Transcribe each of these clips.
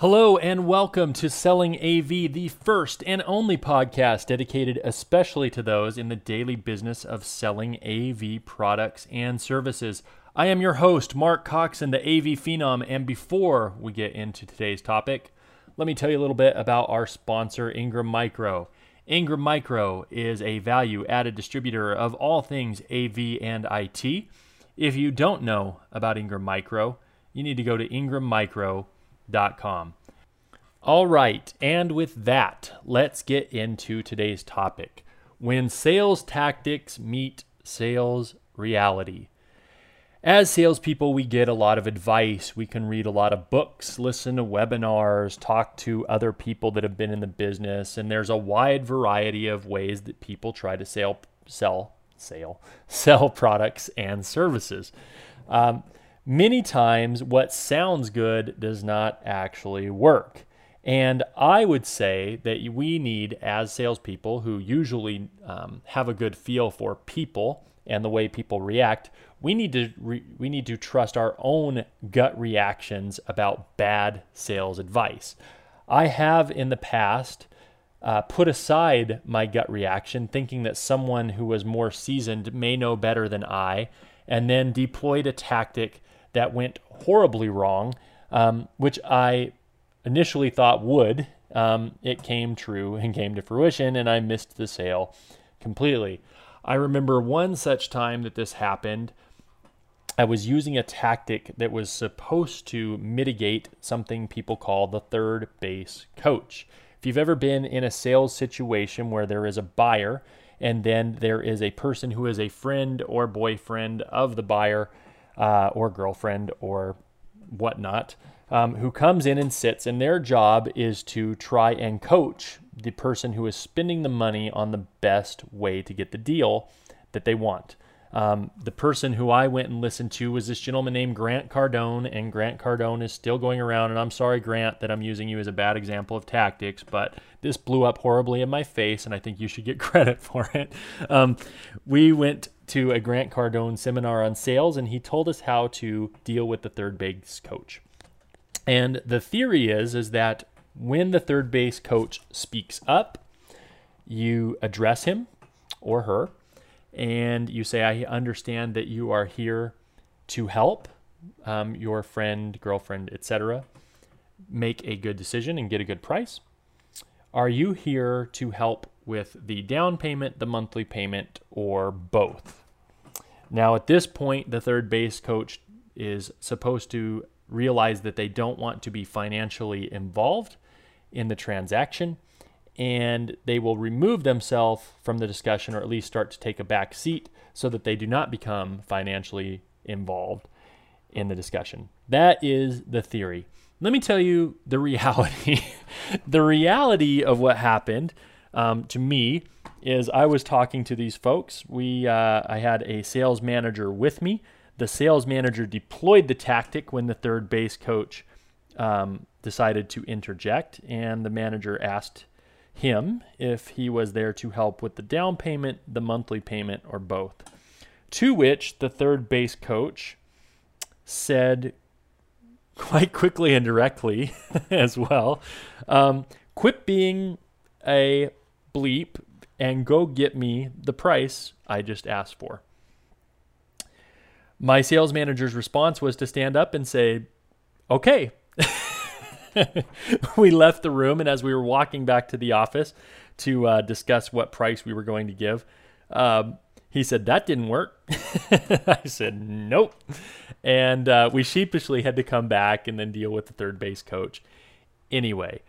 Hello and welcome to Selling AV, the first and only podcast dedicated especially to those in the daily business of selling AV products and services. I am your host, Mark Cox, Coxon, the AV Phenom, and before we get into today's topic, let me tell you a little bit about our sponsor, Ingram Micro. Ingram Micro is a value added distributor of all things AV and IT. If you don't know about Ingram Micro, you need to go to ingrammicro.com com. All right, and with that, let's get into today's topic when sales tactics meet sales reality. As salespeople, we get a lot of advice. We can read a lot of books, listen to webinars, talk to other people that have been in the business, and there's a wide variety of ways that people try to sell, sell, sale, sell products and services. Um, many times what sounds good does not actually work. And I would say that we need, as salespeople who usually um, have a good feel for people and the way people react, we need to re- we need to trust our own gut reactions about bad sales advice. I have in the past uh, put aside my gut reaction, thinking that someone who was more seasoned may know better than I, and then deployed a tactic that went horribly wrong, um, which I initially thought would. Um, it came true and came to fruition, and I missed the sale completely. I remember one such time that this happened. I was using a tactic that was supposed to mitigate something people call the third base coach. If you've ever been in a sales situation where there is a buyer and then there is a person who is a friend or boyfriend of the buyer uh, or girlfriend or whatnot um, who comes in and sits, and their job is to try and coach the person who is spending the money on the best way to get the deal that they want. Um, the person who I went and listened to was this gentleman named Grant Cardone, and Grant Cardone is still going around. And I'm sorry, Grant, that I'm using you as a bad example of tactics, but this blew up horribly in my face, and I think you should get credit for it. Um, we went to a Grant Cardone seminar on sales, and he told us how to deal with the third base coach. And the theory is is that when the third base coach speaks up, you address him or her and you say, I understand that you are here to help um, your friend, girlfriend, etc., make a good decision and get a good price. Are you here to help with the down payment, the monthly payment, or both? Now, at this point, the third base coach is supposed to realize that they don't want to be financially involved in the transaction and they will remove themselves from the discussion or at least start to take a back seat so that they do not become financially involved in the discussion. That is the theory. Let me tell you the reality. the reality of what happened um, to me is I was talking to these folks. We uh, I had a sales manager with me. The sales manager deployed the tactic when the third base coach um, decided to interject, and the manager asked him if he was there to help with the down payment, the monthly payment, or both. To which the third base coach said quite quickly and directly as well um, quit being a bleep and go get me the price I just asked for. My sales manager's response was to stand up and say, okay. we left the room, and as we were walking back to the office to uh, discuss what price we were going to give, um, he said, That didn't work. I said, Nope. And uh, we sheepishly had to come back and then deal with the third base coach. Anyway,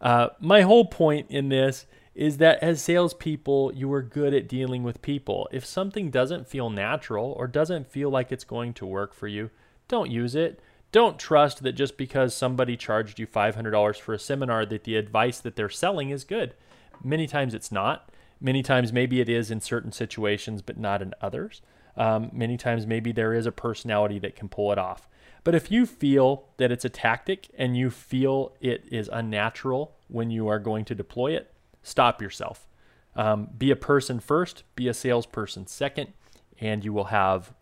uh, my whole point in this is that as salespeople, you are good at dealing with people. If something doesn't feel natural or doesn't feel like it's going to work for you, don't use it. Don't trust that just because somebody charged you $500 for a seminar that the advice that they're selling is good. Many times it's not. Many times maybe it is in certain situations, but not in others. Um, many times maybe there is a personality that can pull it off. But if you feel that it's a tactic and you feel it is unnatural when you are going to deploy it, stop yourself. Um, be a person first, be a salesperson second, and you will have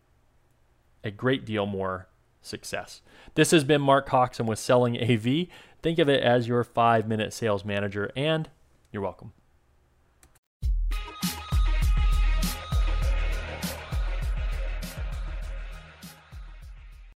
a great deal more success. This has been Mark Coxon with Selling AV. Think of it as your five minute sales manager, and you're welcome.